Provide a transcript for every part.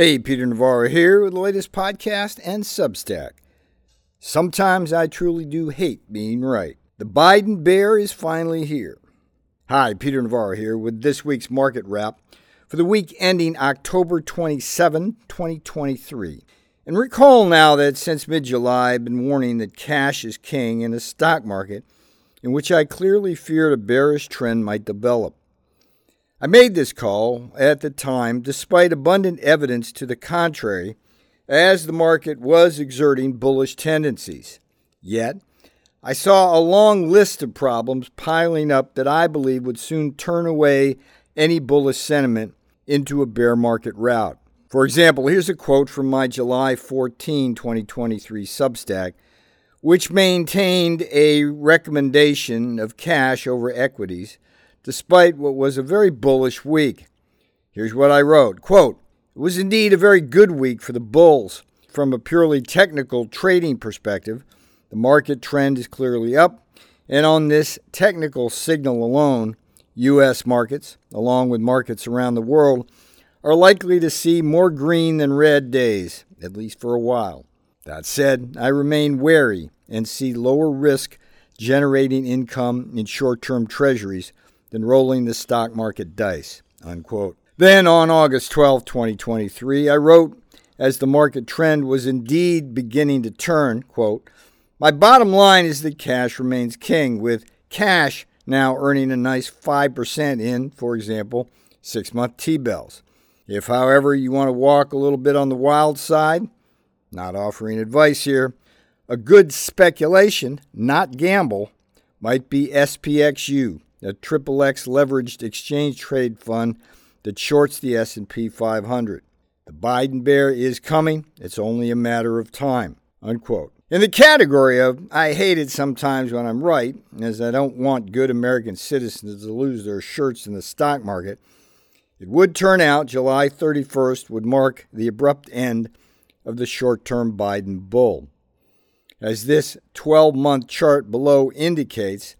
Hey, Peter Navarro here with the latest podcast and Substack. Sometimes I truly do hate being right. The Biden bear is finally here. Hi, Peter Navarro here with this week's market wrap for the week ending October 27, 2023. And recall now that since mid July, I've been warning that cash is king in a stock market in which I clearly feared a bearish trend might develop. I made this call at the time despite abundant evidence to the contrary, as the market was exerting bullish tendencies. Yet, I saw a long list of problems piling up that I believe would soon turn away any bullish sentiment into a bear market rout. For example, here's a quote from my July 14, 2023 Substack, which maintained a recommendation of cash over equities despite what was a very bullish week. Here's what I wrote Quote, It was indeed a very good week for the bulls. From a purely technical trading perspective, the market trend is clearly up, and on this technical signal alone, U.S. markets, along with markets around the world, are likely to see more green than red days, at least for a while. That said, I remain wary and see lower risk generating income in short term treasuries than rolling the stock market dice. Unquote. Then on August 12, 2023, I wrote, as the market trend was indeed beginning to turn, quote, My bottom line is that cash remains king, with cash now earning a nice 5% in, for example, six month T bills. If, however, you want to walk a little bit on the wild side, not offering advice here, a good speculation, not gamble, might be SPXU, a triple X leveraged exchange trade fund that shorts the S&P 500. The Biden bear is coming. It's only a matter of time. Unquote. In the category of I hate it sometimes when I'm right, as I don't want good American citizens to lose their shirts in the stock market, it would turn out July 31st would mark the abrupt end of the short-term Biden bull. As this 12-month chart below indicates,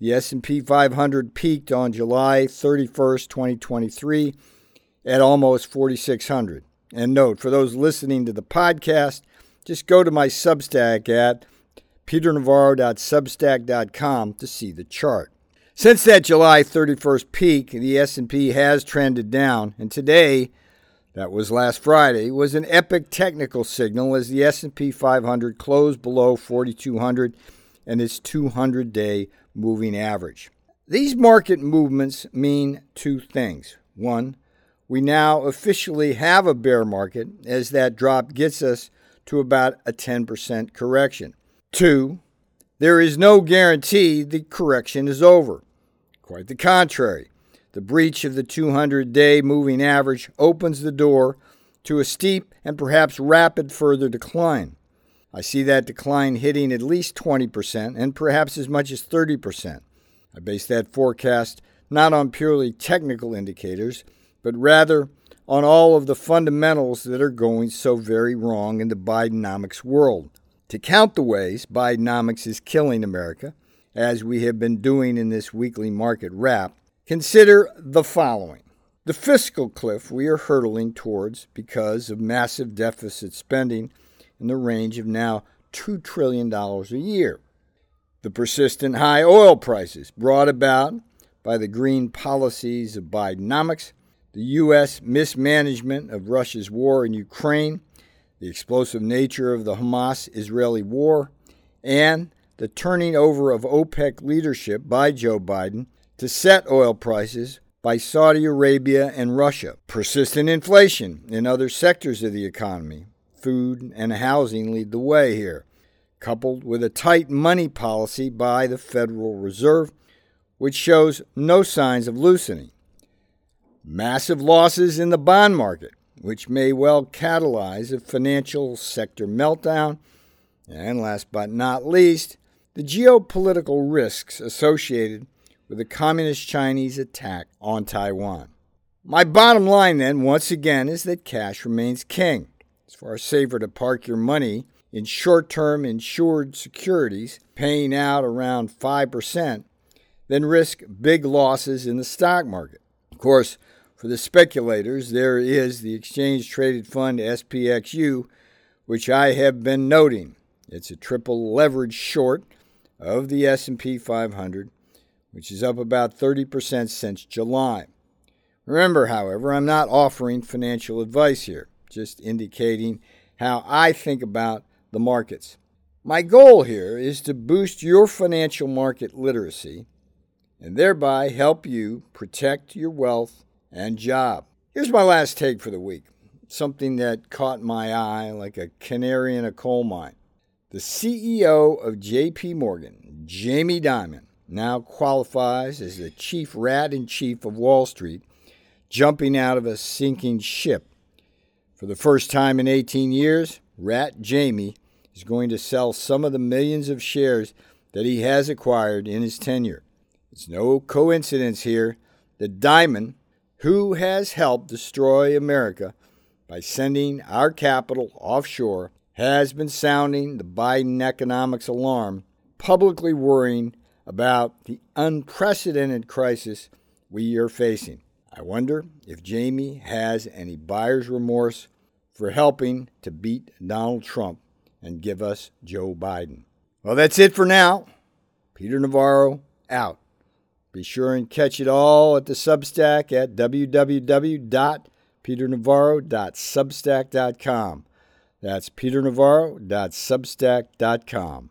the S&P 500 peaked on July 31st, 2023 at almost 4600. And note, for those listening to the podcast, just go to my Substack at peternavarro.substack.com to see the chart. Since that July 31st peak, the S&P has trended down, and today, that was last Friday, was an epic technical signal as the S&P 500 closed below 4200 and its 200-day moving average. These market movements mean two things. One, we now officially have a bear market as that drop gets us to about a 10% correction. Two, there is no guarantee the correction is over. Quite the contrary. The breach of the 200 day moving average opens the door to a steep and perhaps rapid further decline. I see that decline hitting at least 20% and perhaps as much as 30%. I base that forecast not on purely technical indicators, but rather on all of the fundamentals that are going so very wrong in the Bidenomics world. To count the ways Bidenomics is killing America, as we have been doing in this weekly market wrap, consider the following. The fiscal cliff we are hurtling towards because of massive deficit spending in the range of now $2 trillion a year. The persistent high oil prices brought about by the green policies of Bidenomics, the U.S. mismanagement of Russia's war in Ukraine, the explosive nature of the Hamas Israeli war, and the turning over of OPEC leadership by Joe Biden to set oil prices by Saudi Arabia and Russia, persistent inflation in other sectors of the economy, food, and housing lead the way here, coupled with a tight money policy by the Federal Reserve, which shows no signs of loosening. Massive losses in the bond market, which may well catalyze a financial sector meltdown. And last but not least, the geopolitical risks associated with the Communist Chinese attack on Taiwan. My bottom line, then, once again, is that cash remains king. It's far safer to park your money in short term insured securities, paying out around 5%, than risk big losses in the stock market. Of course, For the speculators, there is the exchange traded fund SPXU, which I have been noting. It's a triple leverage short of the S&P 500, which is up about 30% since July. Remember, however, I'm not offering financial advice here, just indicating how I think about the markets. My goal here is to boost your financial market literacy and thereby help you protect your wealth and job. Here's my last take for the week something that caught my eye like a canary in a coal mine. The CEO of JP Morgan, Jamie Dimon, now qualifies as the chief rat in chief of Wall Street, jumping out of a sinking ship. For the first time in 18 years, Rat Jamie is going to sell some of the millions of shares that he has acquired in his tenure. It's no coincidence here that Dimon, who has helped destroy America by sending our capital offshore, has been sounding the Biden economics alarm, publicly worrying about the unprecedented crisis we are facing. I wonder if Jamie has any buyer's remorse for helping to beat Donald Trump and give us Joe Biden. Well, that's it for now. Peter Navarro out. Be sure and catch it all at the Substack at www.peternavarro.substack.com. That's peternavarro.substack.com.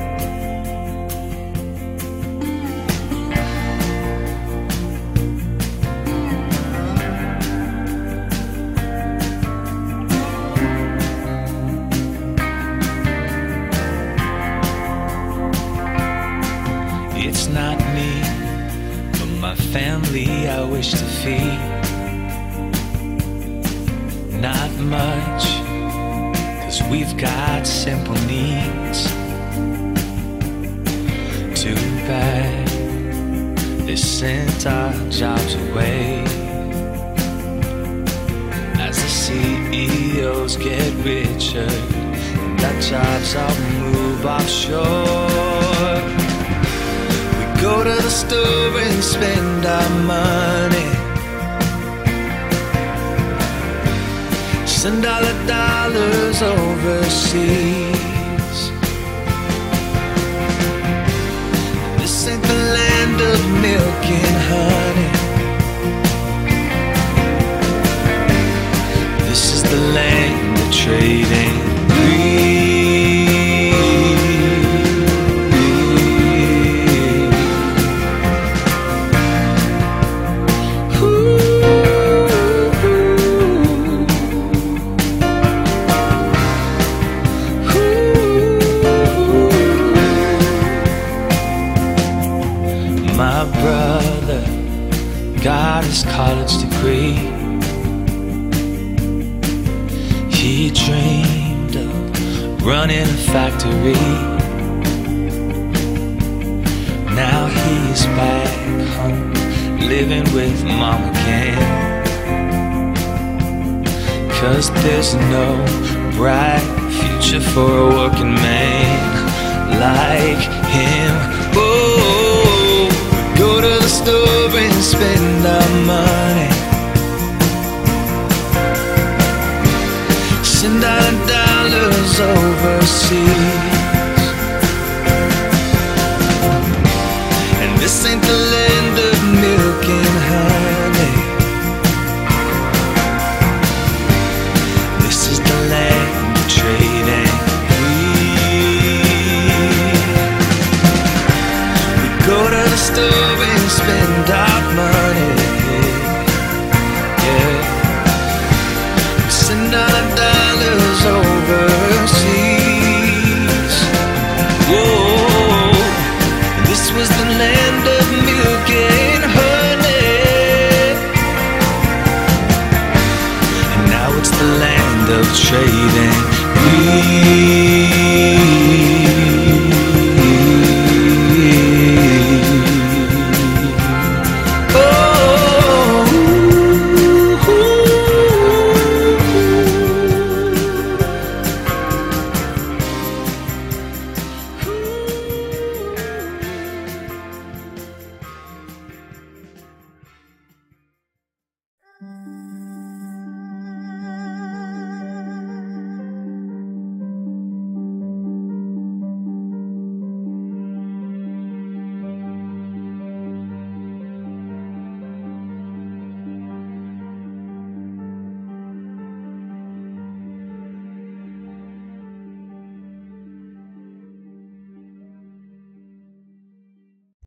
They sent our jobs away. As the CEOs get richer, and our jobs all move offshore We go to the store and spend our money. Send all the dollars overseas. Land He dreamed of running a factory. Now he's back home, living with mom again. Cause there's no bright future for a working man like him. Overseas.